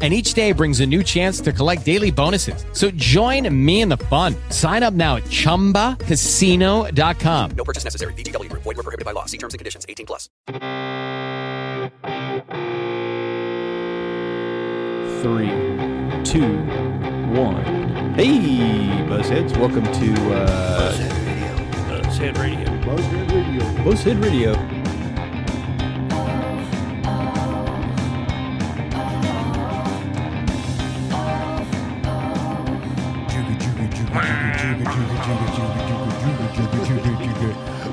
And each day brings a new chance to collect daily bonuses. So join me in the fun. Sign up now at chumbacasino.com. No purchase necessary. VGW Group. Void were prohibited by law. See terms and conditions. 18 plus. Three, two, one. Hey, Buzzheads, welcome to uh, Buzzhead Radio. Buzzhead Radio. Buzzhead Radio. Buzzhead Radio.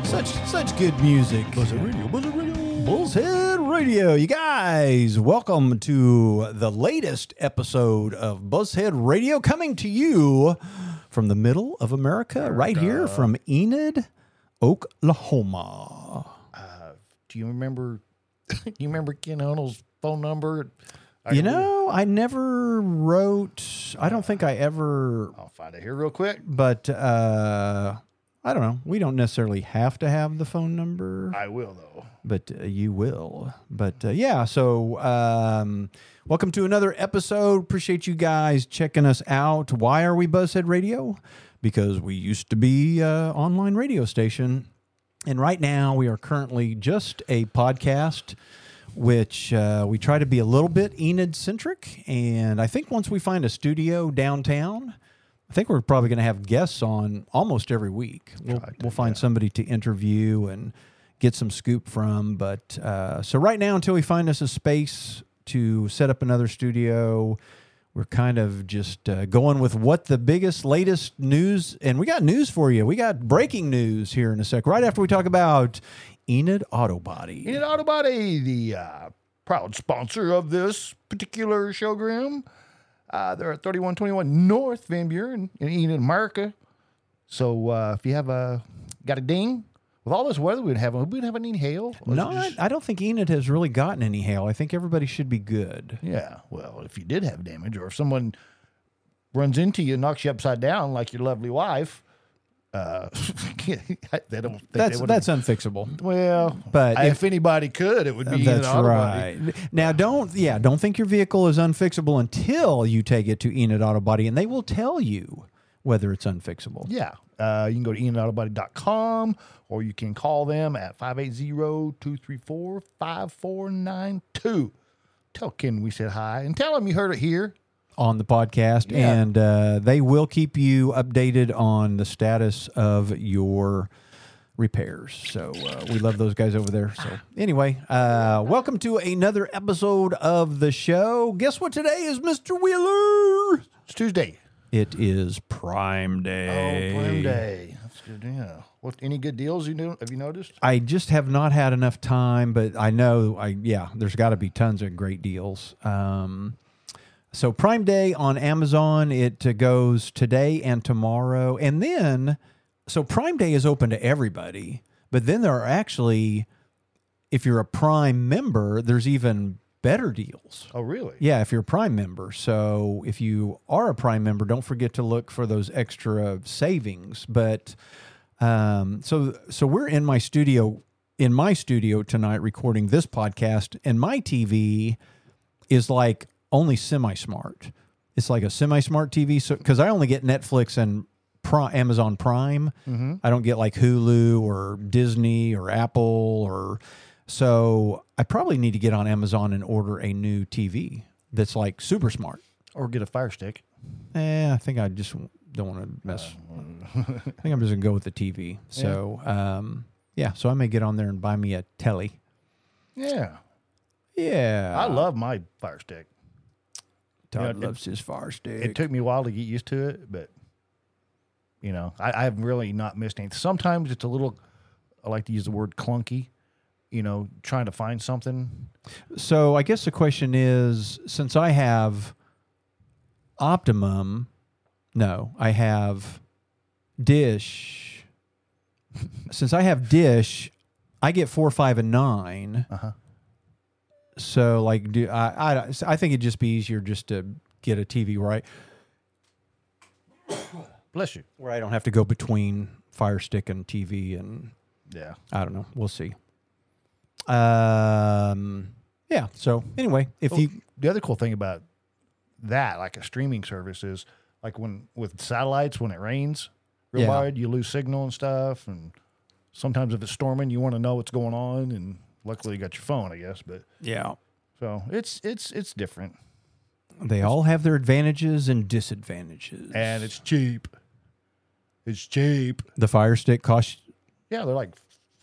Such such good music. Buzzhead Radio, Buzzhead Radio. Buzzhead Radio. You guys, welcome to the latest episode of Buzzhead Radio coming to you from the middle of America, right here from Enid, Oklahoma. Uh, do you remember? you remember Ken Onell's phone number? I You know, I never wrote, I don't think I ever, I'll find it here real quick. but uh, I don't know. We don't necessarily have to have the phone number. I will though. but uh, you will. But uh, yeah, so um, welcome to another episode. Appreciate you guys checking us out. Why are we Buzzhead Radio? Because we used to be uh, online radio station, and right now we are currently just a podcast. Which uh, we try to be a little bit Enid centric, and I think once we find a studio downtown, I think we're probably going to have guests on almost every week. We'll, we'll find somebody to interview and get some scoop from. But uh, so right now, until we find us a space to set up another studio, we're kind of just uh, going with what the biggest, latest news. And we got news for you. We got breaking news here in a sec. Right after we talk about Enid Auto Body. Enid Auto Body, the uh, proud sponsor of this particular showroom. Uh, they're at 3121 North Van Buren in Enid, America. So uh, if you have a got a ding with all this weather, we'd have we'd have any hail. Let's No, just- I don't think Enid has really gotten any hail. I think everybody should be good. Yeah. Well, if you did have damage, or if someone runs into you and knocks you upside down like your lovely wife, uh, they don't. Think That's they that's unfixable. well, but if, if- anybody could, it would be. That's auto body. right. Now, don't yeah, don't think your vehicle is unfixable until you take it to Enid Auto Body, and they will tell you whether it's unfixable. Yeah. Uh, you can go to EnidAutobody.com or you can call them at 580-234-5492. Tell Ken we said hi and tell him you heard it here. On the podcast, Yeah. and uh, they will keep you updated on the status of your repairs. So uh, we love those guys over there. So anyway, uh, welcome to another episode of the show. Guess what today is, Mister Wheeler? It's Tuesday. It is Prime Day. Oh, Prime Day. That's good. Yeah. What any good deals you do? Have you noticed? I just have not had enough time, but I know I yeah, there's got to be tons of great deals. Um, so Prime Day on Amazon it uh, goes today and tomorrow, and then so Prime Day is open to everybody, but then there are actually, if you're a Prime member, there's even better deals. Oh, really? Yeah, if you're a Prime member. So if you are a Prime member, don't forget to look for those extra savings. But um, so so we're in my studio in my studio tonight recording this podcast, and my TV is like only semi-smart. It's like a semi-smart TV. So because I only get Netflix and Prime, Amazon Prime, I don't get like Hulu or Disney or Apple or so I probably need to get on Amazon and order a new TV that's like super smart. Or get a fire stick. Eh, I think I just don't want to mess. I think I'm just gonna go with the TV. So, um, yeah. So I may get on there and buy me a telly. Yeah. Yeah, I love my fire stick. Todd you know, it- his fire stick. It took me a while to get used to it, but you know, I, I've really not missed anything. Sometimes it's a little, I like to use the word clunky. You know, trying to find something. So I guess the question is, since I have Optimum, no, I have Dish. since I have Dish, I get four, five, and 9 Uh-huh. So like, do I? I I think it'd just be easier just to get a TV right Bless you. where I don't have to go between Fire Stick and TV, and Yeah. I don't know. We'll see. Um. Yeah. So anyway, if Well, you the other cool thing about that, like a streaming service, is like when with satellites, when it rains real Yeah. bad, you lose signal and stuff. And sometimes if it's storming, you want to know what's going on. And luckily, you got your phone, I guess. But yeah, so it's it's it's different, they all have their advantages and disadvantages. and it's cheap. It's cheap. the Fire Stick costs Yeah, they're like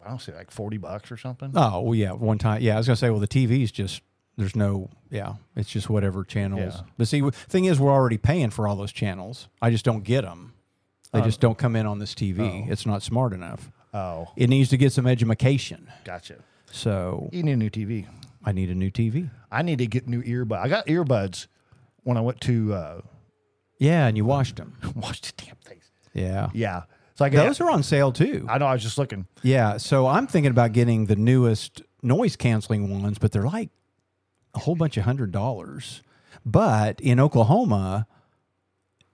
I don't say like forty bucks or something. Oh well, yeah, one time. Yeah, I was gonna say, well, the TV's just there's no, yeah, it's just whatever channels. Yeah. But see, w- thing is, we're already paying for all those channels. I just don't get them. They uh, just don't come in on this TV. Oh. It's not smart enough. Oh, It needs to get some education. gotcha. So You need a new TV. I need a new TV. I need to get new earbuds. I got earbuds when I went to uh, Yeah, and you washed them. watch the damn things. Yeah, Yeah, so I got. those are on sale too. I know. I was just looking. Yeah, so I'm thinking about getting the newest noise canceling ones, but they're like a whole bunch of hundred dollars. But in Oklahoma,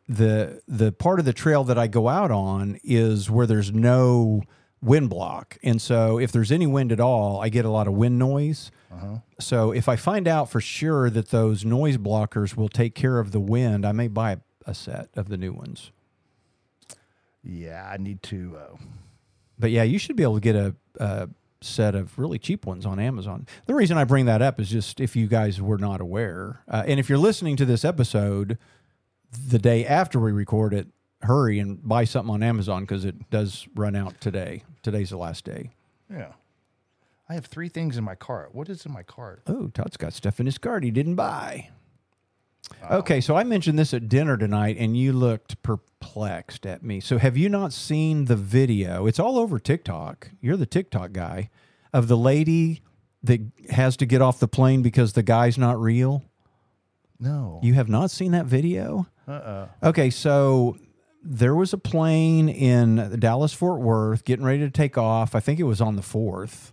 the the part of the trail that I go out on is where there's no wind block, and so if there's any wind at all, I get a lot of wind noise. So if I find out for sure that those noise blockers will take care of the wind, I may buy a set of the new ones. Yeah, I need to. Uh, But yeah, you should be able to get a, a set of really cheap ones on Amazon. The reason I bring that up is just if you guys were not aware, uh, and if you're listening to this episode the day after we record it, hurry and buy something on Amazon because it does run out today. Today's the last day. yeah, I have three things in my cart. What is in my cart? Oh, Todd's got stuff in his cart he didn't buy. Okay, so I mentioned this at dinner tonight, and you looked perplexed at me. So, have you not seen the video? It's all over TikTok. You're the TikTok guy of the lady that has to get off the plane because the guy's not real. No. You have not seen that video? Uh-uh. Okay, so there was a plane in Dallas Fort Worth getting ready to take off. I think it was on the 4th.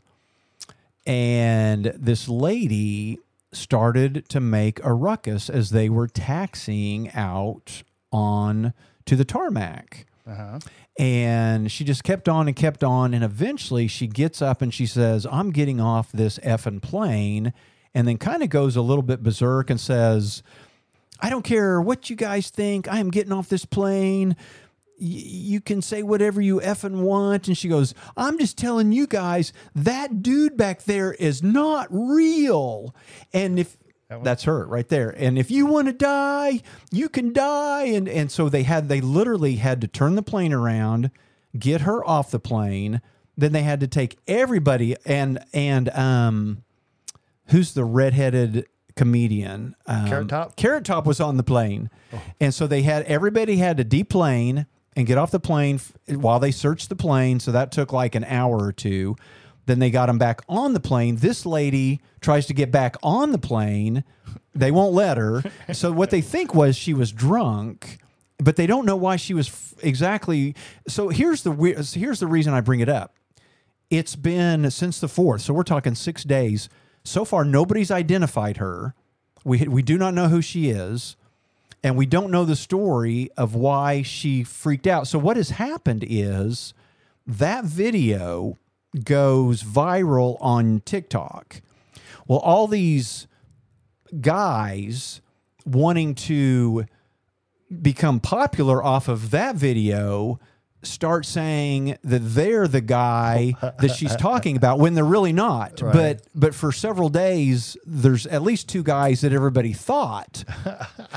And this lady started to make a ruckus as they were taxiing out on to the tarmac. Uh-huh. And she just kept on and kept on. And eventually she gets up and she says, I'm getting off this effing plane. And then kind of goes a little bit berserk and says, I don't care what you guys think. I am getting off this plane. Y- you can say whatever you effing want. And she goes, I'm just telling you guys that dude back there is not real. And if that's her right there. And if you want to die, you can die. And and so they had they literally had to turn the plane around, get her off the plane. Then they had to take everybody and and um who's the redheaded comedian? Um, Carrot Top? Carrot Top was on the plane, and so they had everybody had to deplane and get off the plane f- while they searched the plane. So that took like an hour or two. Then they got him back on the plane. This lady tries to get back on the plane. They won't let her. So what they think was she was drunk, but they don't know why she was f- exactly. So here's the we- here's the reason I bring it up. It's been since the fourth, so we're talking six days. So far, nobody's identified her. We we do not know who she is, and we don't know the story of why she freaked out. So what has happened is that video goes viral on TikTok. Well, all these guys wanting to become popular off of that video start saying that they're the guy that she's talking about when they're really not. But but for several days there's at least two guys that everybody thought.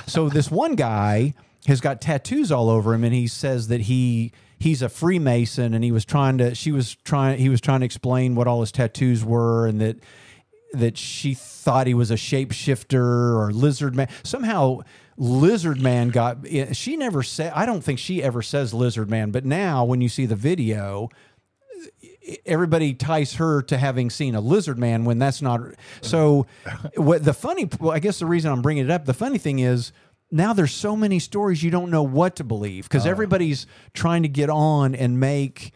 So this one guy has got tattoos all over him and he says that he he's a freemason and he was trying to she was trying he was trying to explain what all his tattoos were and that that she thought he was a shapeshifter or lizard man. Somehow, lizard man got. Eh, she never said. I don't think she ever says lizard man. But now, when you see the video, eh, eh, everybody ties her to having seen a lizard man when that's not. So, what the funny? Well, I guess the reason I'm bringing it up. The funny thing is. Now there's so many stories you don't know what to believe because oh. everybody's trying to get on and make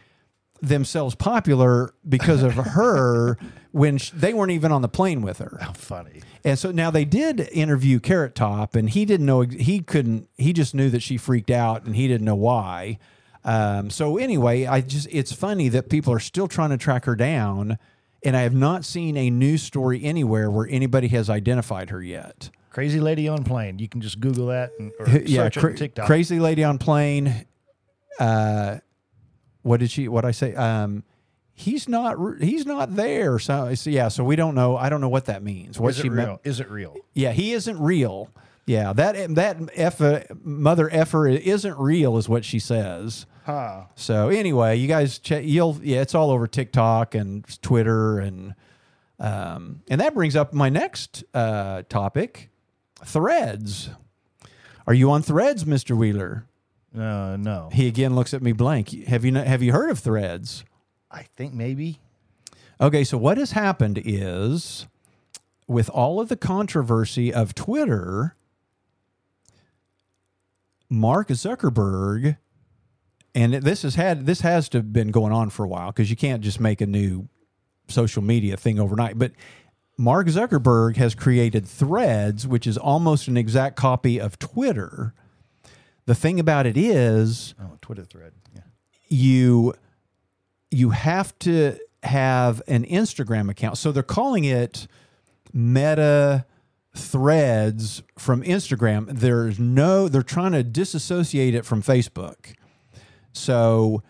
themselves popular because of her when sh- they weren't even on the plane with her. How funny. And so now they did interview Carrot Top, and he didn't know he couldn't. He just knew that she freaked out, and he didn't know why. Um, so anyway, I just it's funny that people are still trying to track her down, and I have not seen a news story anywhere where anybody has identified her yet. Crazy lady on plane. You can just Google that and or yeah, search it on TikTok. crazy lady on plane. Uh, what did she? What I say? Um, he's not. He's not there. So, so yeah. So we don't know. I don't know what that means. What Is she real? Is it real? Yeah, he isn't real. Yeah, that that effa, mother effer isn't real, is what she says. Huh. So anyway, you guys, check, you'll yeah, it's all over TikTok and Twitter and um, and that brings up my next uh, topic, Threads. Are you on Threads, Mister Wheeler? Uh, no. He again looks at me blank. Have you not, have you heard of Threads? I think maybe. Okay, so what has happened is with all of the controversy of Twitter, Mark Zuckerberg, and this has had this has to have been going on for a while because you can't just make a new social media thing overnight. But Mark Zuckerberg has created Threads, which is almost an exact copy of Twitter. The thing about it is, Oh, Twitter thread. Yeah. you you have to have an Instagram account. So they're calling it Meta Threads from Instagram. There's no they're trying to disassociate it from Facebook. So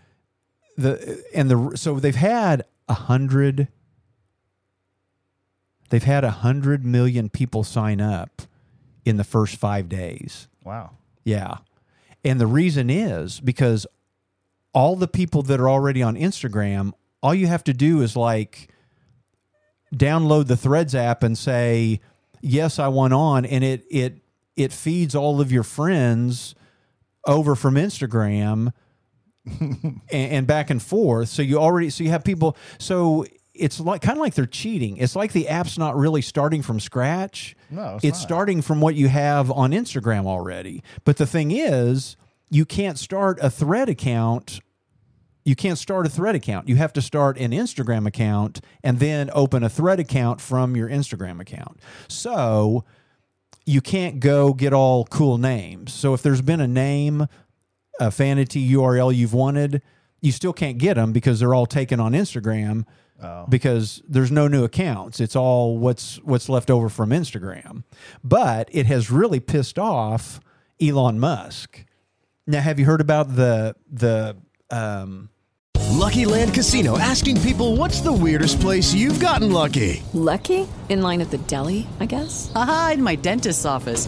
the and the so they've had a hundred they've had a hundred million people sign up in the first five days. Wow. Yeah. And the reason is because all the people that are already on Instagram, all you have to do is like download the Threads app and say, "Yes, I want on," and it it it feeds all of your friends over from Instagram and, and back and forth. So you already so you have people so it's like kind of like they're cheating. It's like the app's not really starting from scratch. No, it's it's starting from what you have on Instagram already. But the thing is, you can't start a thread account. You can't start a thread account. You have to start an Instagram account and then open a thread account from your Instagram account. So you can't go get all cool names. So if there's been a name, a vanity URL you've wanted, you still can't get them because they're all taken on Instagram because there's no new accounts. It's all what's what's left over from Instagram. But it has really pissed off Elon Musk. Now, have you heard about the the um, Lucky Land Casino asking people what's the weirdest place you've gotten lucky? Lucky? In line at the deli, I guess? Aha, in my dentist's office.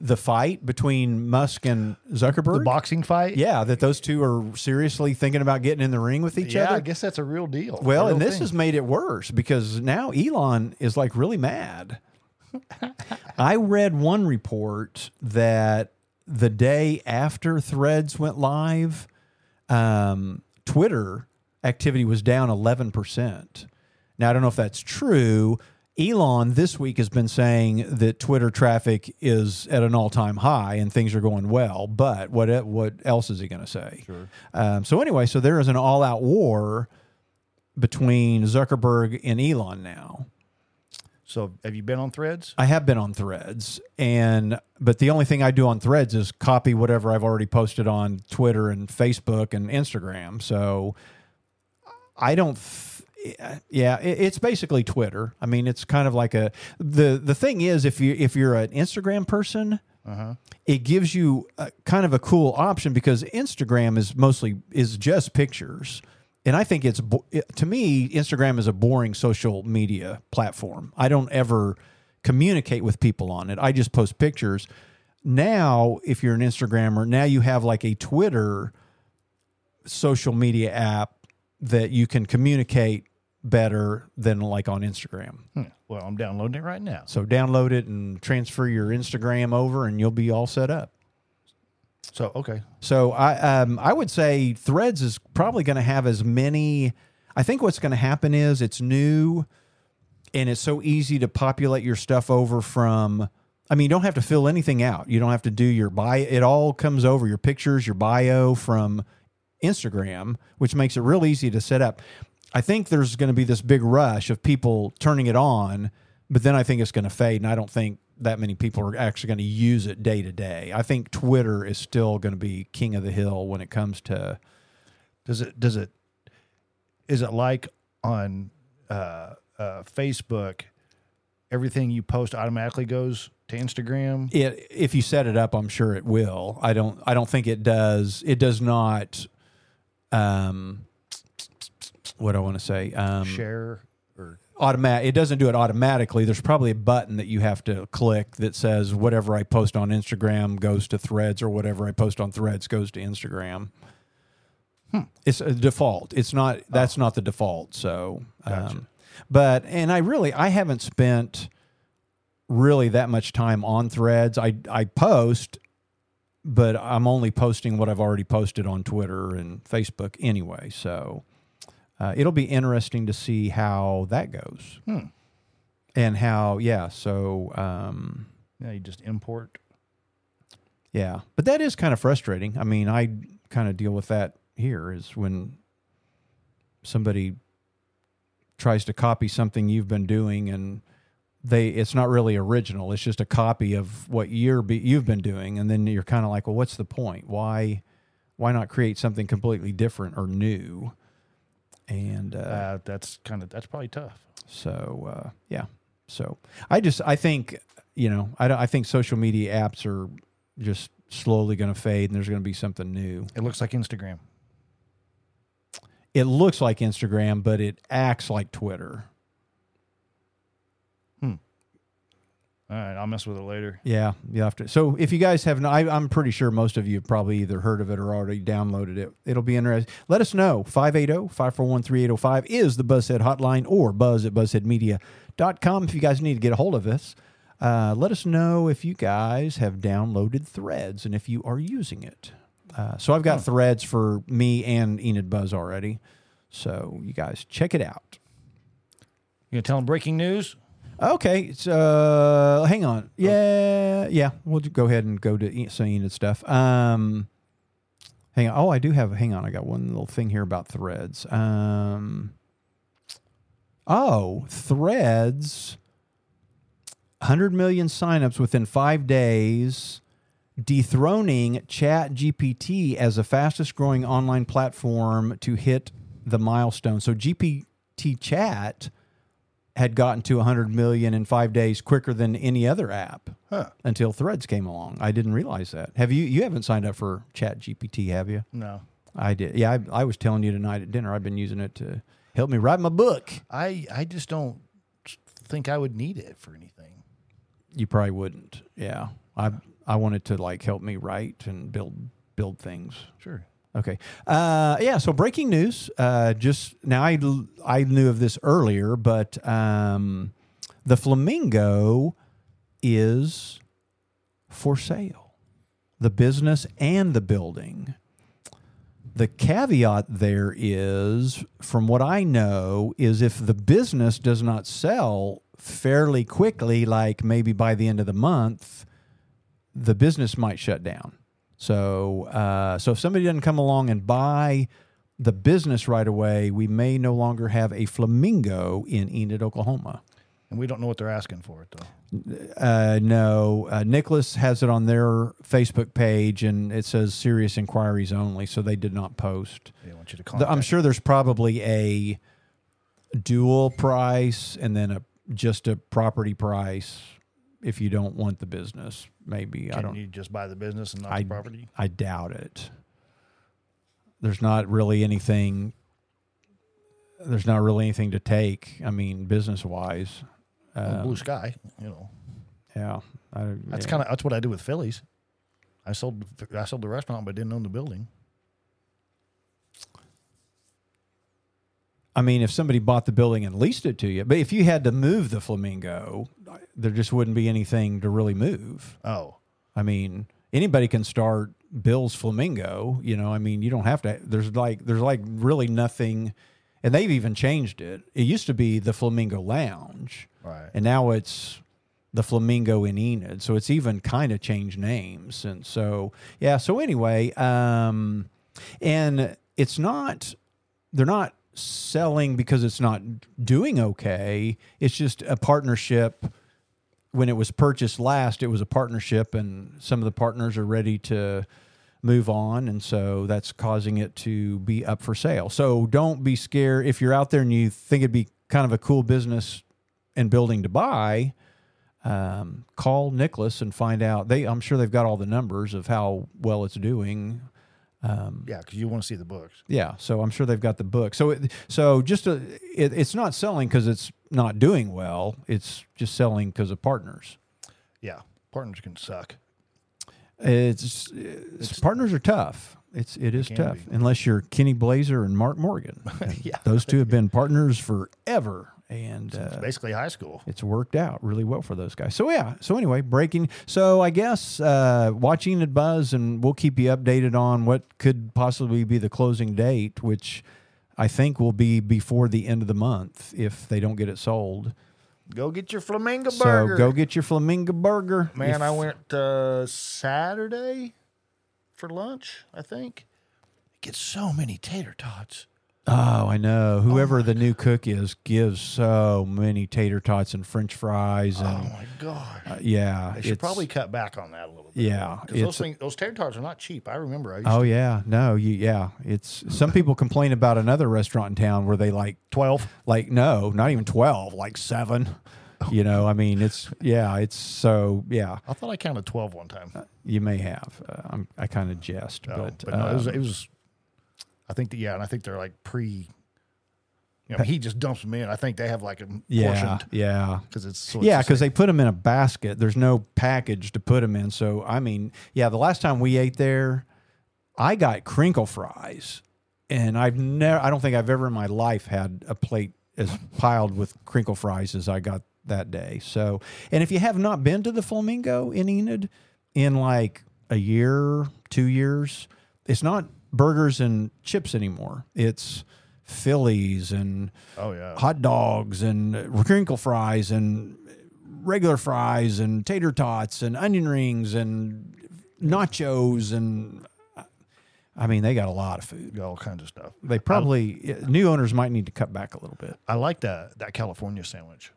The fight between Musk and Zuckerberg? The boxing fight. Yeah, that those two are seriously thinking about getting in the ring with each Yeah, other. I guess that's a real deal. Well, A and this thing. has made it worse because now Elon is like really mad. I read one report that the day after Threads went live, um, Twitter activity was down 11%. Now, I don't know if that's true. Elon this week has been saying that Twitter traffic is at an all time high and things are going well. But what what else is he going to say? Sure. Um, so anyway, so there is an all out war between Zuckerberg and Elon now. So, have you been on Threads? I have been on Threads, and but the only thing I do on Threads is copy whatever I've already posted on Twitter and Facebook and Instagram. So I don't. Th- yeah, it's basically Twitter. I mean, it's kind of like a the the thing is if you if you're an Instagram person, uh-huh. it gives you a, kind of a cool option because Instagram is mostly is just pictures. And I think it's to me Instagram is a boring social media platform. I don't ever communicate with people on it. I just post pictures. Now, if you're an Instagrammer, now you have like a Twitter social media app that you can communicate better than like on Instagram. Hmm. Well, I'm downloading it right now. So download it and transfer your Instagram over, and you'll be all set up. So okay, So I um, I would say Threads is probably going to have as many. I think what's going to happen is it's new, and it's so easy to populate your stuff over from. I mean, you don't have to fill anything out. You don't have to do your bio. It all comes over your pictures, your bio from Instagram, which makes it real easy to set up. I think there's going to be this big rush of people turning it on, but then I think it's going to fade, and I don't think that many people are actually going to use it day to day. I think Twitter is still going to be king of the hill when it comes to. does it does it is it like on uh, uh, Facebook? Everything you post automatically goes to Instagram. It, if you set it up, I'm sure it will. I don't. I don't think it does. It does not. Um, what I want to say? Um, Share or automatic. It doesn't do it automatically. There's probably a button that you have to click that says whatever I post on Instagram goes to Threads, or whatever I post on Threads goes to Instagram. It's a default. It's not. That's not the default. So, um, but and I really I haven't spent really that much time on Threads. I I post, but I'm only posting what I've already posted on Twitter and Facebook anyway. So uh, it'll be interesting to see how that goes, and how yeah. So um, yeah, you just import. yeah, but that is kind of frustrating. I mean, I kind of deal with that here is when somebody tries to copy something you've been doing and they it's not really original. It's just a copy of what you're be, you've been doing and then you're kind of like, "Well, what's the point? Why why not create something completely different or new?" And uh, Uh, that's kind of that's probably tough. so uh, yeah, so I just I think you know I I think social media apps are just slowly going to fade, and there's going to be something new. It looks like Instagram. It looks like Instagram, but it acts like Twitter. All right, I'll mess with it later. Yeah, you have to. So if you guys have, I, I'm pretty sure most of you have probably either heard of it or already downloaded it. It'll be interesting. Let us know. oh, 580-541-3805 is the Buzzhead hotline or buzz at buzzheadmedia.com if you guys need to get a hold of us. Uh, let us know if you guys have downloaded Threads and if you are using it. Uh, so I've got Threads for me and Enid Buzz already. So you guys check it out. You gonna tell them breaking news? Okay, so hang on. Yeah, yeah. We'll ju- go ahead and go to E- some Enid stuff. Um, hang on. Oh, I do have. Hang on. I got one little thing here about Threads. Um, oh, Threads. 100 million signups within five days, dethroning Chat GPT as the fastest growing online platform to hit the milestone. So GPT Chat had gotten to 100 million in five days quicker than any other app Huh. until Threads came along. I didn't realize that. Have you? You haven't signed up for Chat GPT, have you? No. I did. Yeah, I, I was telling you tonight at dinner. I've been using it to help me write my book. I I just don't think I would need it for anything. You probably wouldn't. Yeah, I I wanted to like help me write and build build things. Sure. Okay. Uh, yeah. So breaking news. Uh, just now, I I knew of this earlier, but um, the flamingo is for sale. The business and the building. The caveat there is, from what I know, is if the business does not sell fairly quickly, like maybe by the end of the month, the business might shut down. So, uh, so if somebody doesn't come along and buy the business right away, we may no longer have a flamingo in Enid, Oklahoma. And we don't know what they're asking for it though. Uh, no, uh, Nicholas has it on their Facebook page, and it says serious inquiries only. So they did not post. They want you to contact. I'm sure there's probably a dual price and then a just a property price if you don't want the business. Maybe I don't. you just buy the business and not I the property? I doubt it. There's not really anything. There's not really anything to take. I mean, business wise. Well, um, blue sky, you know. Yeah, I, That's yeah. kind of that's what I do with Phillies. I sold I sold the restaurant, but didn't own the building. I mean, if somebody bought the building and leased it to you, but if you had to move the flamingo, there just wouldn't be anything to really move. Oh, I mean, anybody can start Bill's Flamingo. You know, I mean, you don't have to. There's like there's like really nothing, and they've even changed it. It used to be the Flamingo Lounge, Right. And now it's the Flamingo in Enid. So it's even kind of changed names. And so yeah. So anyway, um, and it's not. They're not selling because it's not doing okay. It's just a partnership when it was purchased last, it was a partnership, and some of the partners are ready to move on, and so that's causing it to be up for sale. So don't be scared if you're out there and you think it'd be kind of a cool business and building to buy. Um, call Nicholas and find out. They, I'm sure they've got all the numbers of how well it's doing. Um, yeah, because you want to see the books. Yeah, so I'm sure they've got the book. So, it, so just a, it, it's not selling because it's not doing well. It's just selling because of partners. Yeah, partners can suck. It's, it's, partners are tough. It's it is tough be. unless you're Kenny Blazer and Mark Morgan. Yeah. those two have been partners forever, and It's uh, basically high school. it's worked out really well for those guys. So yeah. So anyway, breaking. So I guess uh, watching it buzz, and we'll keep you updated on what could possibly be the closing date, which I think will be before the end of the month if they don't get it sold. Go get your flamingo burger. So go get your flamingo burger. Man, If- I went uh, Saturday for lunch. I think. Get so many tater tots. Oh, I know. Whoever the new cook is gives so many tater tots and French fries, and Oh my god! uh, yeah, they should probably cut back on that a little bit. Yeah, because those things, those tater tots are not cheap. I remember. I used Oh to yeah, no, you yeah. It's some people complain about another restaurant in town where they like twelve. like no, not even twelve, like seven. You know, I mean, it's yeah, it's so yeah. I thought I counted twelve one time. You may have. Uh, I'm, I kind of jest, No, but, but no, it was. um, It was. I think that yeah, and I think they're like pre. You know, he just dumps them in. I think they have like a yeah, portioned yeah. because it's so yeah, because the they put them in a basket. There's no package to put them in. So I mean, yeah, the last time we ate there, I got crinkle fries, and I've never. I don't think I've ever in my life had a plate as piled with crinkle fries as I got that day. So, and if you have not been to the Flamingo in Enid in like a year, two years, it's not burgers and chips anymore. It's Phillies and Oh, yeah. hot dogs and crinkle fries and regular fries and tater tots and onion rings and nachos and I mean they got a lot of food. All kinds of stuff. They probably new owners might need to cut back a little bit. I like that that California sandwich,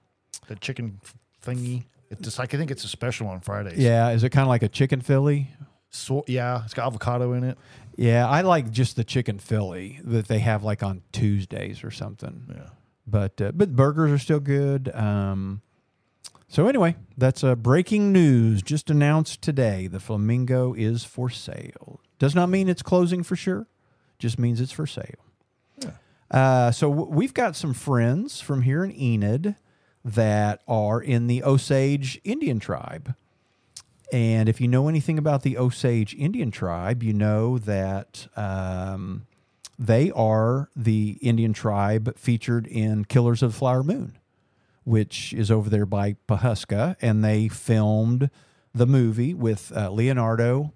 the chicken thingy. It's just like I think it's a special on Fridays. Yeah, is it kind of like a chicken Philly? So yeah, it's got avocado in it. Yeah, I like just the chicken Philly that they have like on Tuesdays or something. Yeah. But uh, but burgers are still good. Um, so anyway, that's uh, breaking news just announced today. The Flamingo is for sale. Does not mean it's closing for sure. Just means it's for sale. Uh, so w- we've got some friends from here in Enid that are in the Osage Indian tribe. And if you know anything about the Osage Indian tribe, you know that um, they are the Indian tribe featured in Killers of the Flower Moon, which is over there by Pawhuska. And they filmed the movie with uh, Leonardo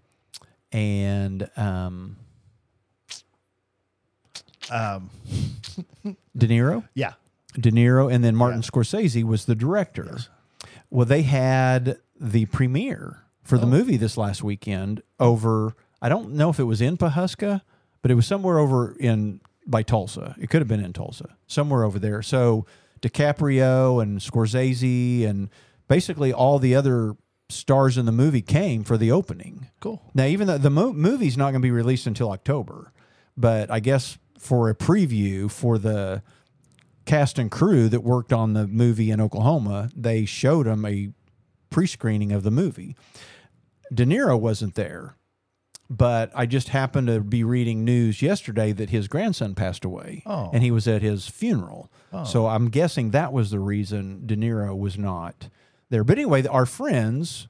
and um, Um, De Niro. yeah. De Niro, and then Martin Scorsese was the director. Well, they had the premiere for Oh. the movie this last weekend over. I don't know if it was in Pawhuska, but it was somewhere over in by Tulsa. It could have been in Tulsa, somewhere over there. So DiCaprio and Scorsese and basically all the other stars in the movie came for the opening. Cool. Now, even though the mo- movie's not going to be released until October, but I guess for a preview for the cast and crew that worked on the movie in Oklahoma, they showed them a pre-screening of the movie. De Niro wasn't there, but I just happened to be reading news yesterday that his grandson passed away, Oh. and he was at his funeral. So I'm guessing that was the reason De Niro was not there. But anyway, our friends,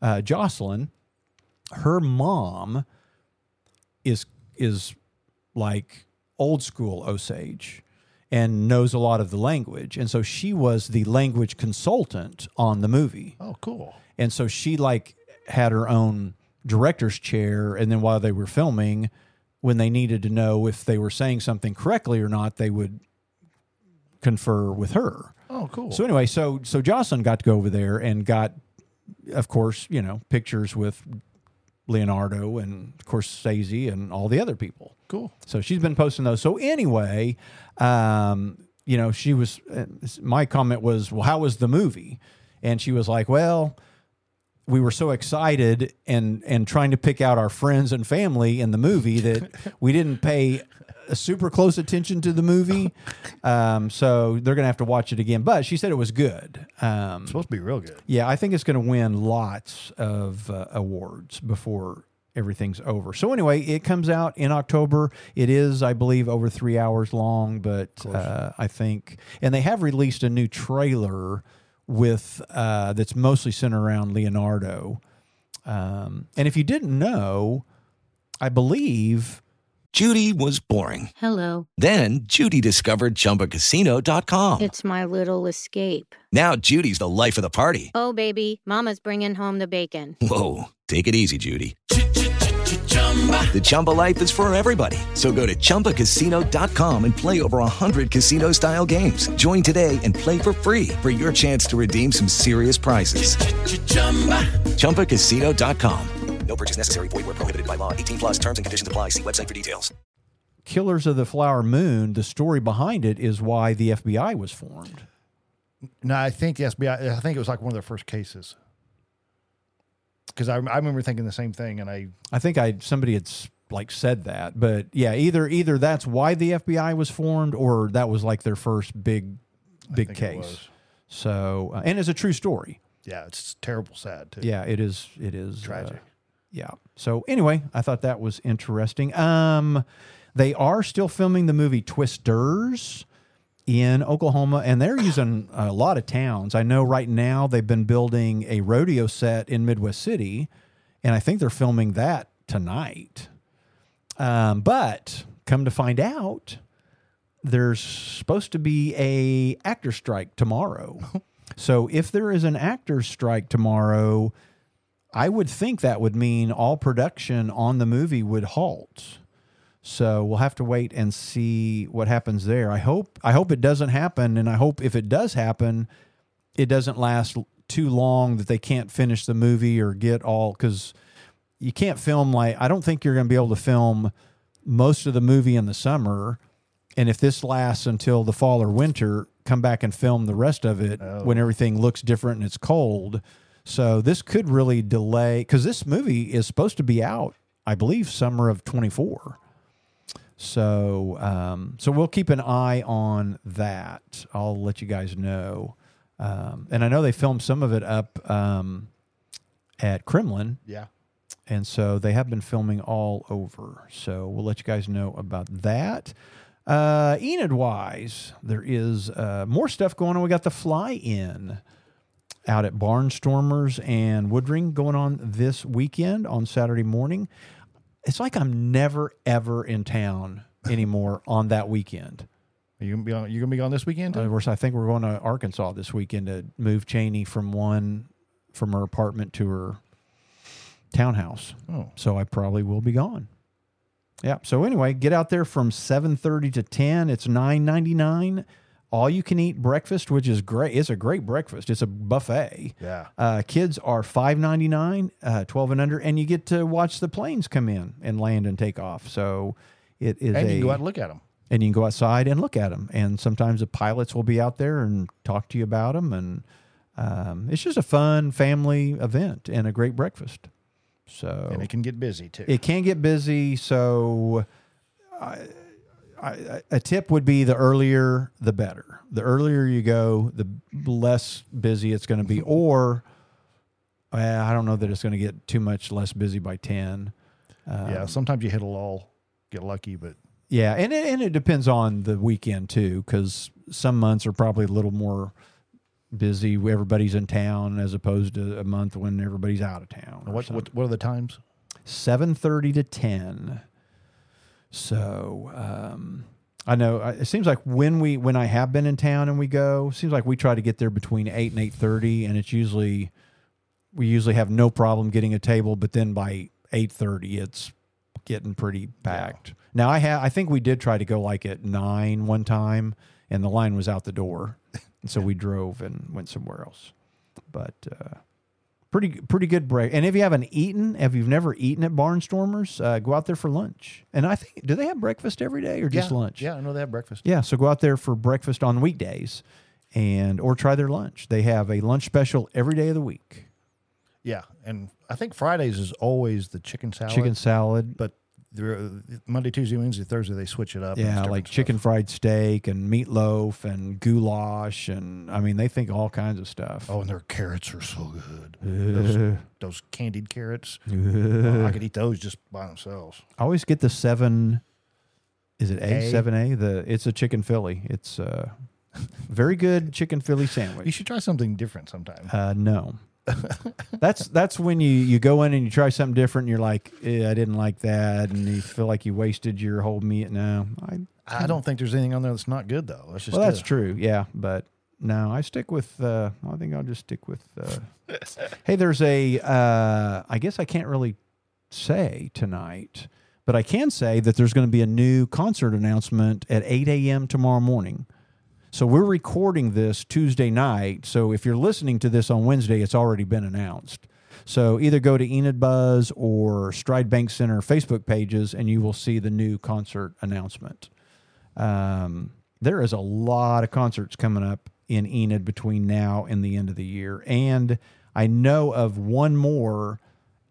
uh, Jocelyn, her mom is is like old school Osage and knows a lot of the language, and so she was the language consultant on the movie. Oh, cool. And so she like had her own director's chair, and then while they were filming, when they needed to know if they were saying something correctly or not, they would confer with her. Oh, cool. So anyway, so so Jocelyn got to go over there and got, of course, you know, pictures with Leonardo and of course Stacey and all the other people. cool. So she's been posting those. So anyway, um, you know, she was. Uh, my comment was, "Well, how was the movie?" And she was like, "Well." We were so excited and and trying to pick out our friends and family in the movie that we didn't pay a super close attention to the movie. Um, so they're gonna have to watch it again. But she said it was good. Um, supposed to be real good. yeah, I think it's going to win lots of uh, awards before everything's over. So anyway, it comes out in October. It is, I believe, over three hours long, but uh, I think, and they have released a new trailer with uh, that's mostly centered around Leonardo. Um, and if you didn't know, I believe Judy was boring. Hello. Then Judy discovered ChumbaCasino.com. It's my little escape. Now Judy's the life of the party. Oh, baby, Mama's bringing home the bacon. Whoa, take it easy, Judy. The Chumba life is for everybody. So go to ChumbaCasino.com and play over 100 casino style games. Join today and play for free for your chance to redeem some serious prizes. ChumbaCasino.com. No purchase necessary. Void where prohibited by law. 18 plus terms and conditions apply. See website for details. Killers of the Flower Moon, the story behind it is why the FBI was formed. No, I think the FBI. I think it was like one of their first cases. Because I, I remember thinking the same thing, and I I think I somebody had like said that, but yeah, either either that's why the FBI was formed, or that was like their first big big case. So, uh, and it's a true story. yeah, it's terrible, sad too. Yeah, it is. It is uh, Tragic. yeah. So anyway, I thought that was interesting. Um, they are still filming the movie Twisters in Oklahoma, and they're using a lot of towns. I know right now they've been building a rodeo set in Midwest City, and I think they're filming that tonight. Um, but come to find out, there's supposed to be a actor strike tomorrow. so if there is an actor strike tomorrow, I would think that would mean all production on the movie would halt. So we'll have to wait and see what happens there. I hope I hope it doesn't happen, and I hope if it does happen, it doesn't last too long that they can't finish the movie or get all because you can't film like I don't think you're going to be able to film most of the movie in the summer, and if this lasts until the fall or winter, come back and film the rest of it oh. when everything looks different and it's cold. So this could really delay because this movie is supposed to be out, I believe, summer of twenty four. So, um, so we'll keep an eye on that. I'll let you guys know. Um, and I know they filmed some of it up um, at Kremlin, yeah. and so they have been filming all over. So we'll let you guys know about that. Uh, Enid wise, there is uh, more stuff going on. We got the fly in out at Barnstormers and Woodring going on this weekend on Saturday morning. It's like I'm never ever in town anymore on that weekend. Are you gonna be on? You gonna be on this weekend? Uh, of course, I think we're going to Arkansas this weekend to move Cheney from one from her apartment to her townhouse. Oh. So I probably will be gone. Yeah. So anyway, get out there from seven thirty to ten. It's nine ninety nine. All you can eat breakfast, which is great. It's a great breakfast. It's a buffet. Yeah. Uh, kids are five ninety nine, uh, twelve and under, and you get to watch the planes come in and land and take off. So it is and a you can go out and look at them. and you can go outside and look at them. And sometimes the pilots will be out there and talk to you about them. And um, it's just a fun family event and a great breakfast. So And it can get busy too. it can get busy. So I, I, a tip would be the earlier the better. The earlier you go, the less busy it's going to be. Or uh, I don't know that it's going to get too much less busy by ten. Um, yeah, sometimes you hit a lull, get lucky, but Yeah, and it, and it depends on the weekend too, because some months are probably a little more busy. Everybody's in town as opposed to a month when everybody's out of town. what what what are the times? Seven thirty to ten. So um, I know it seems like when we when I have been in town and we go, seems like we try to get there between eight and eight thirty, and it's usually we usually have no problem getting a table, but then by eight thirty, it's getting pretty packed. Now I have I think we did try to go like at nine one time, and the line was out the door, and so we drove and went somewhere else. But uh, pretty pretty good break. And if you haven't eaten, if you've never eaten at Barnstormers, uh, go out there for lunch. And I think do they have breakfast every day or just yeah, lunch? Yeah, I know they have breakfast. Yeah, so go out there for breakfast on weekdays, and or try their lunch. They have a lunch special every day of the week. Yeah, and I think Fridays is always the chicken salad. Chicken salad. but Monday, Tuesday, Wednesday, Thursday they switch it up. Yeah, like stuff. chicken fried steak and meatloaf and goulash and I mean they think all kinds of stuff. Oh, and their carrots are so good. Uh. those, those candied carrots. Oh, I could eat those just by themselves. I always get the seven. Is it A A? seven A? The it's a chicken Philly. It's uh, very good chicken Philly sandwich. You should try something different sometime. Uh, no, that's that's when you you go in and you try something different. and You're like, eh, I didn't like that, and you feel like you wasted your whole meat. No, I I don't think there's anything on there that's not good though. That's just well, that's it. true. Yeah, but no, I stick with. Uh, I think I'll just stick with. Uh, hey, there's a. Uh, I guess I can't really say tonight, but I can say that there's going to be a new concert announcement at 8 a.m. tomorrow morning. So we're recording this Tuesday night. So if you're listening to this on Wednesday, it's already been announced. So either go to Enid Buzz or Stride Bank Center Facebook pages, and you will see the new concert announcement. Um, there is a lot of concerts coming up in Enid between now and the end of the year, and I know of one more,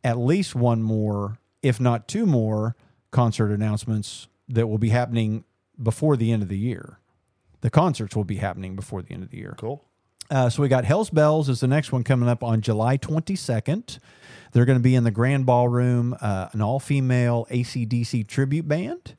at least one more, if not two more concert announcements that will be happening before the end of the year. The concerts will be happening before the end of the year. Cool. Uh, so we got Hell's Bells is the next one coming up on July 22nd. They're going to be in the Grand Ballroom, uh, an all female ACDC tribute band.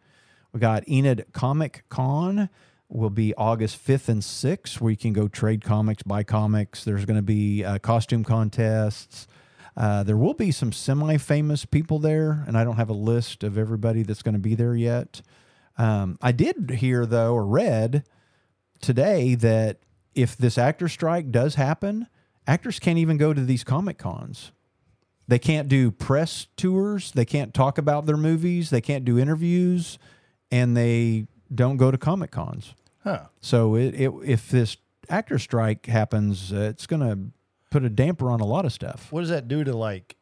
We got Enid Comic Con will be August 5th and 6th, where you can go trade comics, buy comics. There's going to be uh, costume contests. Uh, there will be some semi famous people there, and I don't have a list of everybody that's going to be there yet. Um, I did hear, though, or read today that if this actor strike does happen, actors can't even go to these comic cons. They can't do press tours. They can't talk about their movies. They can't do interviews, and they don't go to comic cons. Huh. So it, it if this actor strike happens, uh, it's going to put a damper on a lot of stuff. What does that do to like,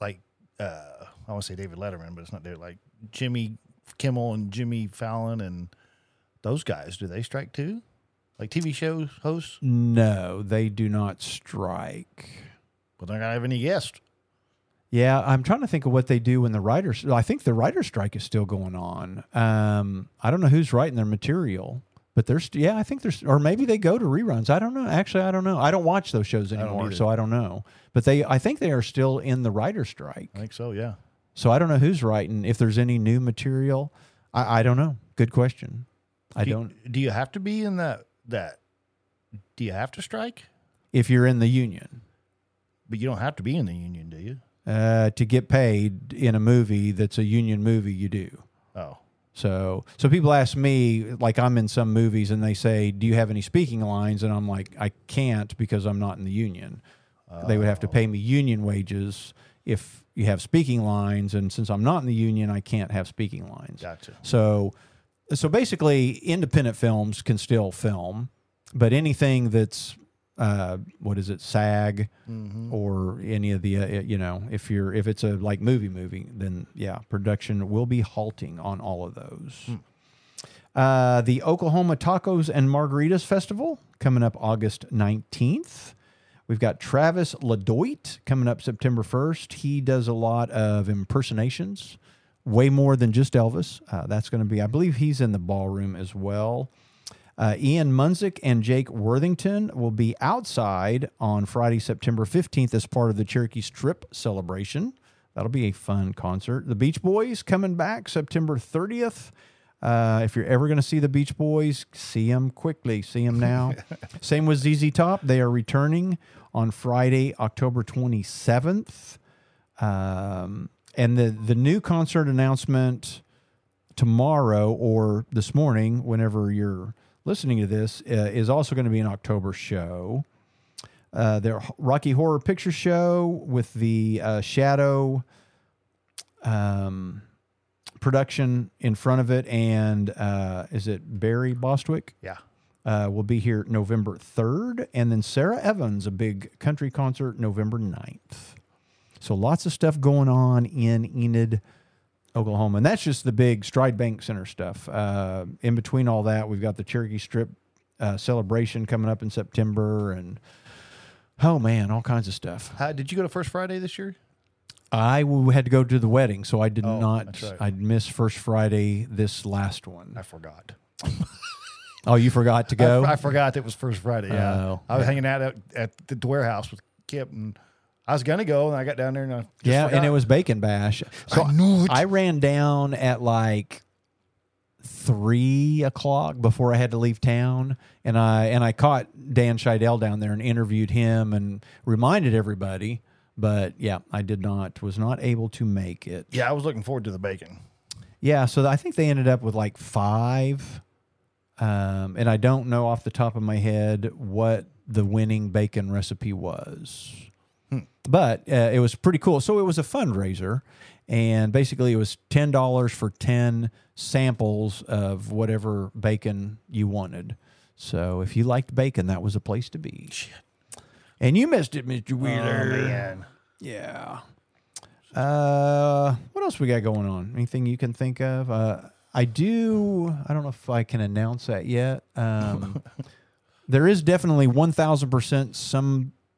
like uh, I want to say David Letterman, but it's not there. Like Jimmy Kimmel and Jimmy Fallon and those guys. Do they strike too? Like TV show hosts? No, they do not strike. But they're not gonna have any guests. Yeah, I'm trying to think of what they do when the writers. I think the writer strike is still going on. Um, I don't know who's writing their material, but there's yeah, I think there's or maybe they go to reruns. I don't know. Actually, I don't know. I don't watch those shows anymore, either. so I don't know. But they, I think they are still in the writer strike. I think so. Yeah. So I don't know who's writing. If there's any new material, I, I don't know. Good question. I do don't. do you have to be in that that? Do you have to strike? If you're in the union, But you don't have to be in the union, do you? uh, to get paid in a movie that's a union movie, you do. Oh, So, so people ask me, like I'm in some movies, and they say, "Do you have any speaking lines?" And I'm like, "I can't because I'm not in the union. They would have to pay me union wages if you have speaking lines, and since I'm not in the union, I can't have speaking lines." gotcha. So, so basically, independent films can still film, but anything that's uh, what is it, SAG or any of the uh, you know, if you're if it's a like movie movie, then yeah, production will be halting on all of those. Uh, the Oklahoma Tacos and Margaritas Festival coming up August 19th. We've got Travis LeDoyt coming up September 1st. He does a lot of impersonations way more than just Elvis. Uh, that's going to be, I believe he's in the ballroom as well. Uh, Ian Munsick and Jake Worthington will be outside on Friday, September 15th as part of the Cherokee Strip celebration. That'll be a fun concert. The Beach Boys coming back September 30th. Uh, if you're ever going to see the Beach Boys, see them quickly. See them now. Same with ZZ Top. They are returning on Friday, October 27th. Um, and the, the new concert announcement tomorrow or this morning, whenever you're listening to this, uh, is also going to be an October show. Uh, their Rocky Horror Picture Show with the uh, Shadow um, production in front of it, and uh, is it Barry Bostwick? Yeah. Uh, will be here November 3rd. And then Sara Evans, a big country concert, November 9th. So lots of stuff going on in Enid, Oklahoma. And that's just the big Stride Bank Center stuff. Uh, in between all that, we've got the Cherokee Strip uh, celebration coming up in September. And oh, man, all kinds of stuff. How, did you go to First Friday this year? I w- had to go to the wedding, so I did Oh, not. right. I missed First Friday this last one. I forgot. Oh, you forgot to go? I, I forgot it was First Friday. Yeah, Oh. I was hanging out at, at the warehouse with Kip, and I was gonna go, and I got down there and I just yeah, and it was Bacon Bash. So I knew it. I ran down at like three o'clock before I had to leave town, and I and I caught Dan Scheidel down there and interviewed him and reminded everybody. But yeah, I did not was not able to make it. yeah, I was looking forward to the bacon. Yeah, so I think they ended up with like five, um, and I don't know off the top of my head what the winning bacon recipe was, but uh, it was pretty cool. So it was a fundraiser, and basically it was ten dollars for ten samples of whatever bacon you wanted. So if you liked bacon, that was a place to be. And you missed it, Mister Wheeler. Oh man, Yeah. Uh, what else we got going on? Anything you can think of? Uh, I do. I don't know if I can announce that yet. Um, there is definitely one thousand percent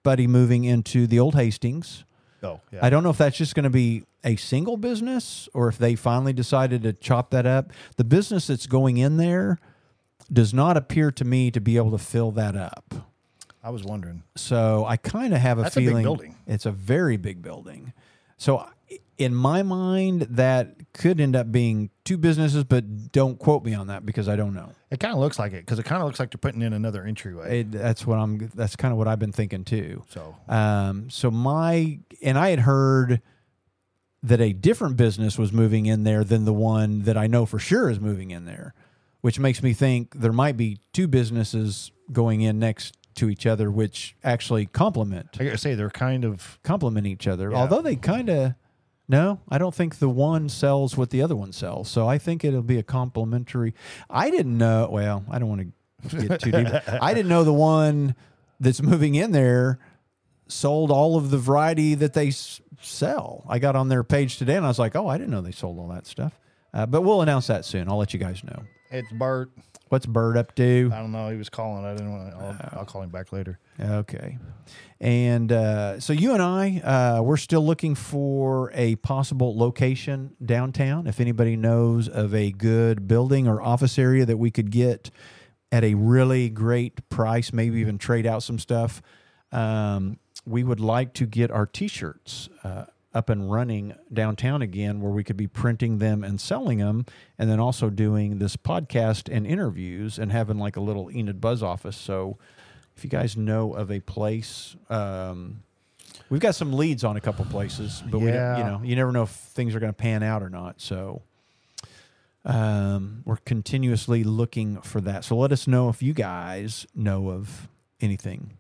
somebody moving into the old Hastings. Oh, yeah. I don't know if that's just going to be a single business or if they finally decided to chop that up. The business that's going in there does not appear to me to be able to fill that up. I was wondering. So I kind of have a That's a big feeling building. it's a very big building. So in my mind, that could end up being two businesses, but don't quote me on that because I don't know. It kind of looks like it because it kind of looks like they're putting in another entryway. It, that's what I'm. That's kind of what I've been thinking too. So Um, so my and I had heard that a different business was moving in there than the one that I know for sure is moving in there, which makes me think there might be two businesses going in next to each other, which actually complement I gotta say they're kind of complement each other. Yeah. Although they kind of no, I don't think the one sells what the other one sells. So I think it'll be a complementary. I didn't know. Well, I don't want to get too deep. I didn't know the one that's moving in there sold all of the variety that they s- sell. I got on their page today and I was like, oh, I didn't know they sold all that stuff. Uh, but we'll announce that soon. I'll let you guys know. it's Bart. What's Bird up to? I don't know. He was calling. I didn't want. to I'll, I'll call him back later. Okay. And uh, so you and I, uh, we're still looking for a possible location downtown. If anybody knows of a good building or office area that we could get at a really great price, maybe even trade out some stuff, um, we would like to get our t shirts uh, up and running downtown again where we could be printing them and selling them and then also doing this podcast and interviews and having like a little Enid Buzz office. So if you guys know of a place, um, we've got some leads on a couple places, but we you know, you never know if things are going to pan out or not. So um, we're continuously looking for that. So let us know if you guys know of anything.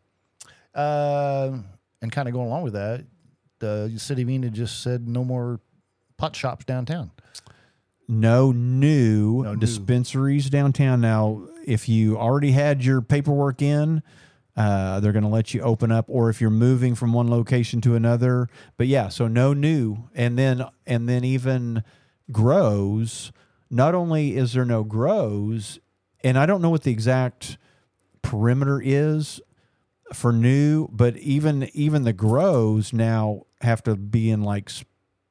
Uh, and kind of going along with that, the city of Enid just said no more pot shops downtown. No new No new. dispensaries downtown. Now, if you already had your paperwork in, uh, they're going to let you open up, or if you're moving from one location to another. But yeah, so no new, and then and then even grows. Not only is there no grows, and I don't know what the exact perimeter is for new, but even even the grows now have to be in like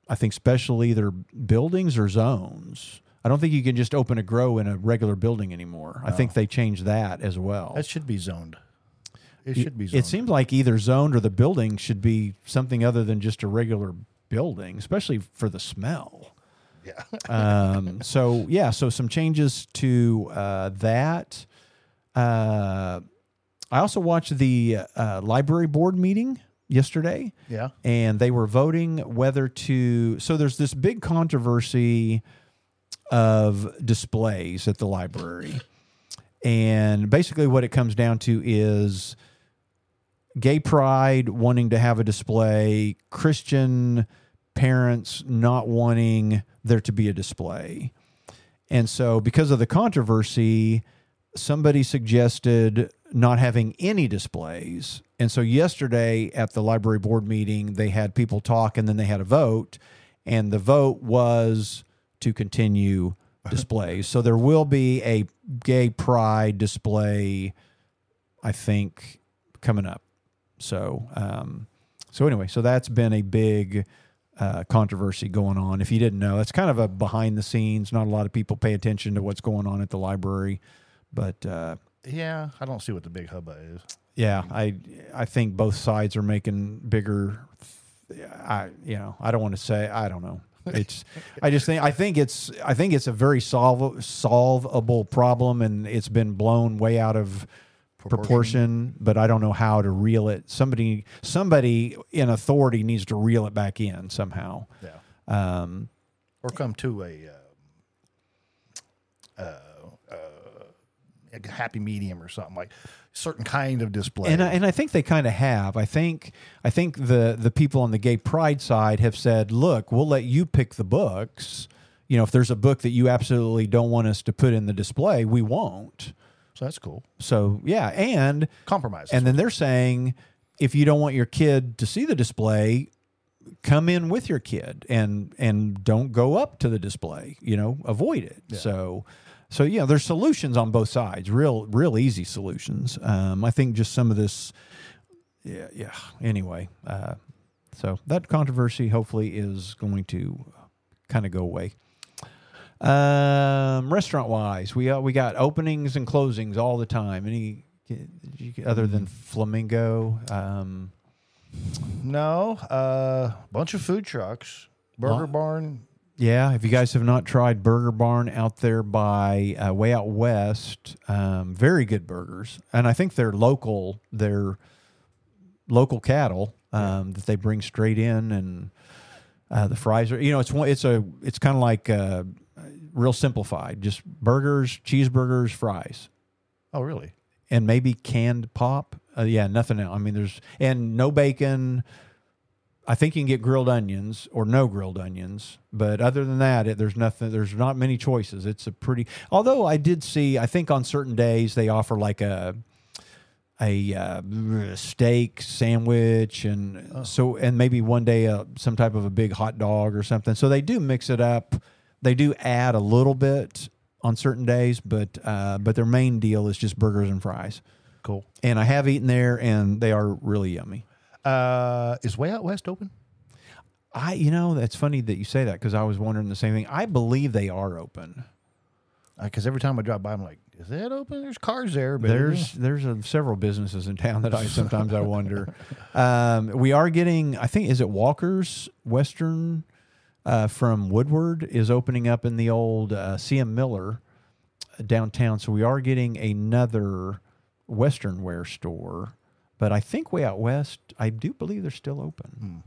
I think special either buildings or zones. I don't think you can just open a grow in a regular building anymore. I think they changed that as well. That should be zoned. It should be zoned. It seems like either zoned or the building should be something other than just a regular building, especially for the smell. Yeah. um, so yeah, so some changes to uh, that. Uh, I also watched the uh, library board meeting yesterday. Yeah. and they were voting whether to. So there's this big controversy of displays at the library. And basically, what it comes down to is gay pride wanting to have a display, Christian parents not wanting there to be a display. And so, because of the controversy, somebody suggested not having any displays. And so, yesterday at the library board meeting, they had people talk and then they had a vote. And the vote was to continue displays. so, there will be a gay pride display, I think, coming up. So, um, so anyway, so that's been a big uh, controversy going on. If you didn't know, it's kind of a behind the scenes. Not a lot of people pay attention to what's going on at the library, but uh, Yeah, I don't see what the big hubbub is. yeah, I I think both sides are making bigger. I you know I don't want to say I don't know. It's I just think I think it's I think it's a very solve, solvable problem, and it's been blown way out of proportion. But I don't know how to reel it. Somebody somebody in authority needs to reel it back in somehow. Yeah. Um, Or come to a, uh, uh, uh, a happy medium or something like certain kind of display. And I, and I think they kind of have. I think I think the the people on the gay pride side have said, "Look, we'll let you pick the books. You know, if there's a book that you absolutely don't want us to put in the display, we won't." so that's cool. So yeah, and Compromise. and then they're saying, if you don't want your kid to see the display, come in with your kid and and don't go up to the display. You know, avoid it. So. So yeah, there's solutions on both sides. Real, real easy solutions. Um, I think just some of this, yeah, yeah. Anyway, uh, so that controversy hopefully is going to kind of go away. Um, restaurant wise, we uh, we got openings and closings all the time. Any other than Flamingo? Um, no, uh, bunch of food trucks, Burger Barn. Yeah, if you guys have not tried Burger Barn out there by uh, way out west, um, very good burgers, and I think they're local. They're local cattle um, that they bring straight in, and uh, the fries are. You know, it's one. It's a. It's kind of like uh, real simplified, just burgers, cheeseburgers, fries, Oh, really? and maybe canned pop. Uh, yeah, nothing else. I mean, there's and no bacon. I think you can get grilled onions or no grilled onions, but other than that, it, there's nothing. There's not many choices. It's a pretty. Although I did see, I think on certain days they offer like a a uh, steak sandwich and so and maybe one day uh, some type of a big hot dog or something. So they do mix it up. They do add a little bit on certain days, but uh, but their main deal is just burgers and fries. Cool. And I have eaten there, and they are really yummy. Uh, is Way Out West open? I, you know, that's funny that you say that because I was wondering the same thing. I believe they are open. Because every time I drive by, I'm like, is that open? There's cars there. But There's there's uh several businesses in town that I sometimes I wonder. Um, we are getting, I think, is it Walker's Western uh, from Woodward is opening up in the old uh, CM Miller downtown. So we are getting another Western wear store. But I think way out west, I do believe they're still open.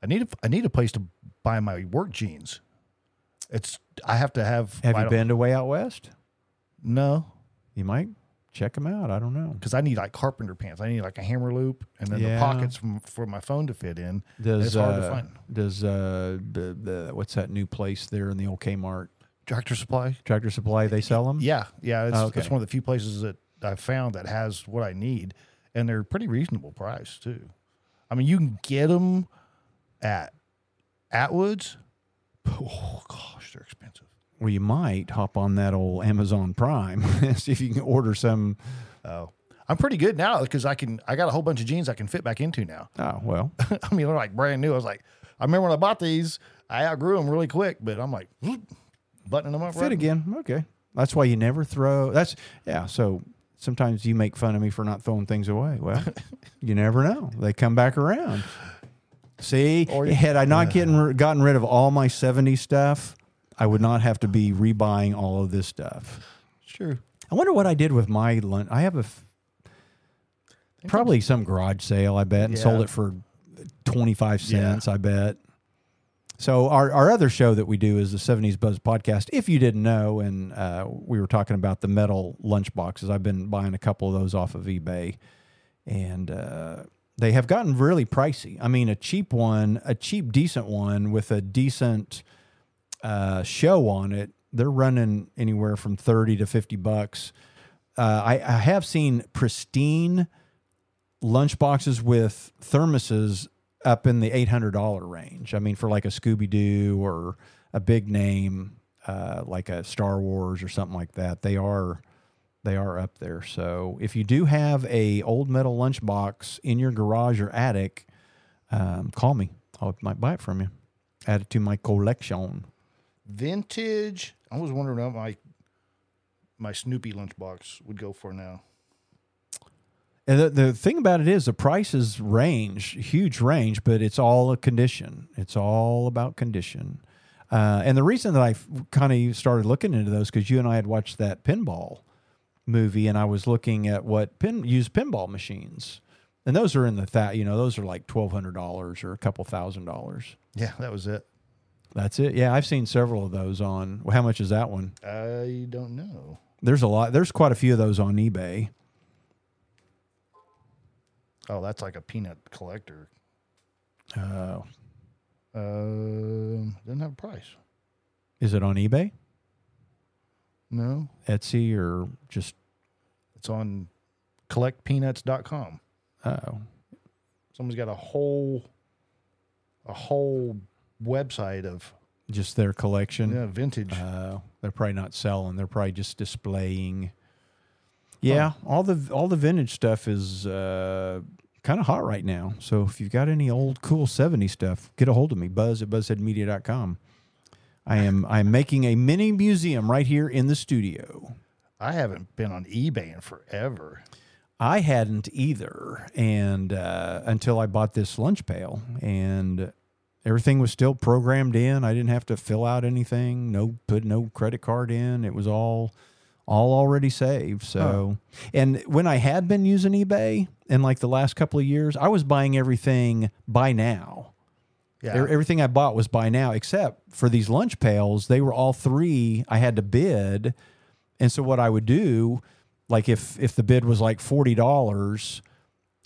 I need a, I need a place to buy my work jeans. It's I have to have. Have you been to way out west? No, You might check them out. I don't know. because I need like carpenter pants. I need like a hammer loop and then Yeah. the pockets from, for my phone to fit in. Does it's hard uh, to find. does uh the, the what's that new place there in the old Kmart Tractor Supply. Tractor Supply? They sell them. Yeah, yeah. It's, Oh, okay. it's one of the few places that I've found that has what I need, and they're pretty reasonable price too. I mean, you can get them at Atwoods. Oh gosh, they're expensive. Well, you might hop on that old Amazon Prime and see if you can order some. Oh, I'm pretty good now because I can. I got a whole bunch of jeans I can fit back into now. Oh well, I mean, they're like brand new. I was like, I remember when I bought these, I outgrew them really quick, but I'm like buttoning them up. Fit right again. Okay. That's why you never throw. That's yeah. So sometimes you make fun of me for not throwing things away. Well, you never know. They come back around. See, Or had I not getting gotten rid of all my 70 stuff, I would not have to be rebuying all of this stuff. Sure. I wonder what I did with my lunch. I have a f- probably some garage sale. I bet and sold it for twenty five cents. I bet. So our our other show that we do is the '70s Buzz podcast. If you didn't know, and uh, we were talking about the metal lunch boxes. I've been buying a couple of those off of eBay, and uh, they have gotten really pricey. I mean, a cheap one, a cheap decent one with a decent uh, show on it, they're running anywhere from 30 to 50 bucks. Uh, I, I have seen pristine lunch boxes with thermoses up in the $800 range. I mean, for like a Scooby Doo or a big name, uh, like a Star Wars or something like that, they are they are up there. So if you do have a old metal lunchbox in your garage or attic, um, call me. I might buy it from you. Add it to my collection. Vintage. I was wondering what my my Snoopy lunchbox would go for now. And the, the thing about it is the prices range, huge range, but it's all a condition. It's all about condition. Uh, and the reason that I kind of started looking into those because you and I had watched that pinball movie, and I was looking at what pin used pinball machines, and those are in the that you know those are like twelve hundred dollars or a couple thousand dollars. Yeah, that was it. That's it. Yeah, I've seen several of those on. Well, how much is that one? I don't know. There's a lot. There's quite a few of those on eBay. Oh, that's like a peanut collector. Oh, Um, doesn't have a price. is it on eBay, No, Etsy, or just it's on collectpeanuts.com. oh? Someone's got a whole a whole website of just their collection. yeah, vintage. Uh, they're probably not selling. They're probably just displaying. Yeah, all the all the vintage stuff is uh, kind of hot right now. So if you've got any old cool 70s stuff, get a hold of me. Buzz at buzzheadmedia.com. I am I'm making a mini museum right here in the studio. I haven't been on eBay in forever. I hadn't either, and uh, until I bought this lunch pail, and everything was still programmed in. I didn't have to fill out anything. No, put no credit card in. It was all, all already saved. So, and when I had been using eBay in like the last couple of years, I was buying everything buy now. Yeah. Everything I bought was buy now, except for these lunch pails. They were all three. I had to bid, and so what I would do, like if if the bid was like forty dollars,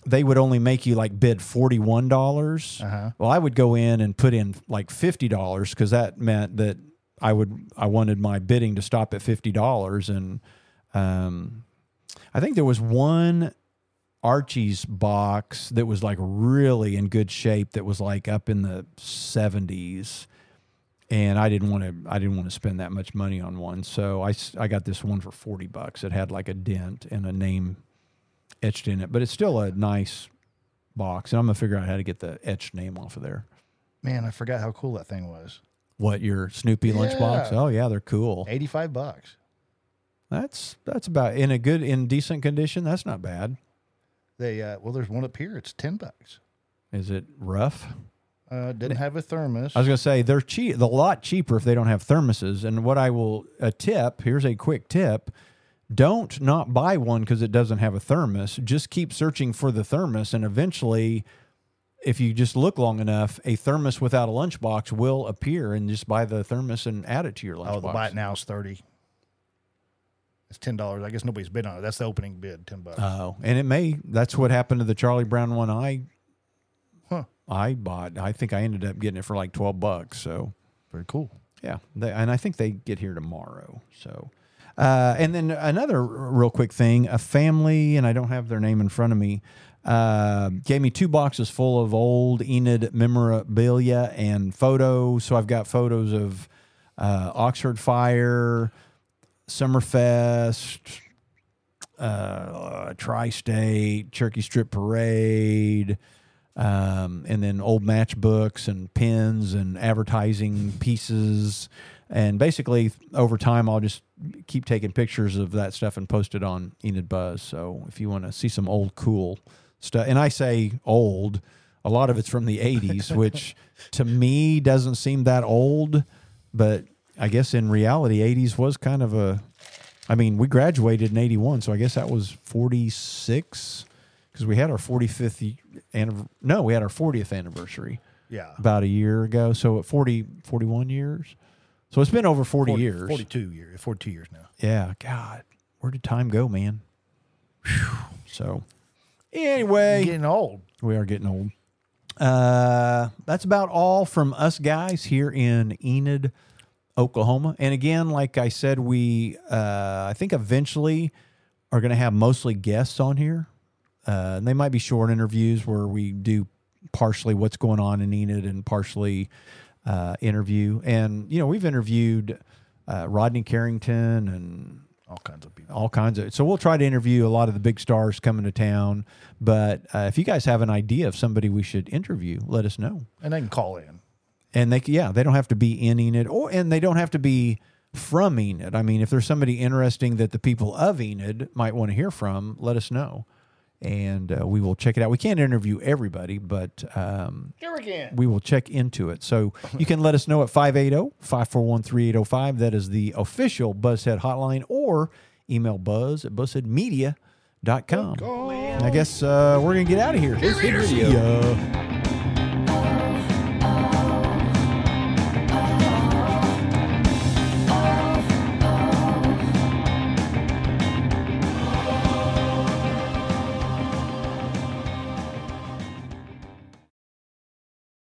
they would only make you like bid forty one dollars. Uh-huh. Well, I would go in and put in like fifty dollars because that meant that I would I wanted my bidding to stop at fifty dollars, and um, I think there was one Archie's box that was like really in good shape that was like up in the 70s and I didn't want to I didn't want to spend that much money on one. So I I got this one for 40 bucks. It had like a dent and a name etched in it but it's still a nice box. And I'm to figure out how to get the etched name off of there. Man, I forgot how cool that thing was. What your Snoopy lunchbox Yeah. oh yeah they're cool 85 bucks. that's that's about in a good in decent condition that's not bad They uh, well, there's one up here. It's 10 bucks. is it rough Uh, didn't have a thermos. I was going to say they're cheap, a lot cheaper if they don't have thermoses. And what I will a tip here's a quick tip: don't not buy one because it doesn't have a thermos. Just keep searching for the thermos, and eventually, if you just look long enough, a thermos without a lunchbox will appear. And just buy the thermos and add it to your lunchbox. oh, the buy it now is 30. It's ten dollars. I guess nobody's bid on it. That's the opening bid, ten bucks. Oh, and it may. That's what happened to the Charlie Brown one. I, Huh. I bought. I think I ended up getting it for like twelve bucks. So Very cool. Yeah, they, and I think they get here tomorrow. So, uh, and then another real quick thing: a family, and I don't have their name in front of me, uh, gave me two boxes full of old Enid memorabilia and photos. So I've got photos of uh, Oxford Fire, Summerfest, uh, Tri-State, Cherokee Strip Parade. um, and then old matchbooks and pens and advertising pieces. And basically, over time, I'll just keep taking pictures of that stuff and post it on Enid Buzz. So if you want to see some old cool stuff, and I say old, a lot of it's from the 80s, which to me doesn't seem that old, but I guess in reality, 80s was kind of a. I mean, we graduated in 81, so I guess that was 46 because we had our 45th anniversary. No, we had our 40th anniversary. Yeah. About a year ago. So at 40, 41 years. So it's been over 40, 40 years. 42 years. 42 years now. Yeah. God, where did time go, man? Whew. So anyway, Getting old. we are getting old. Uh, that's about all from us guys here in Enid, Oklahoma. And again, like I said, we uh, I think eventually are going to have mostly guests on here. Uh, and they might be short interviews where we do partially what's going on in Enid and partially uh, interview. And you know, we've interviewed uh, Rodney Carrington and All kinds of people. all kinds of. So we'll try to interview a lot of the big stars coming to town. But uh, if you guys have an idea of somebody we should interview, let us know. And they can call in. And they, yeah, they don't have to be in Enid, or and they don't have to be from Enid. I mean, if there's somebody interesting that the people of Enid might want to hear from, let us know, and uh, we will check it out. We can't interview everybody, but um, Sure we can. we will check into it. So you can let us know at oh, 580-541-3805. That is the official Buzzhead hotline or email buzz at buzzheadmedia.com. I guess uh, we're going to get out of here. Radio. See ya.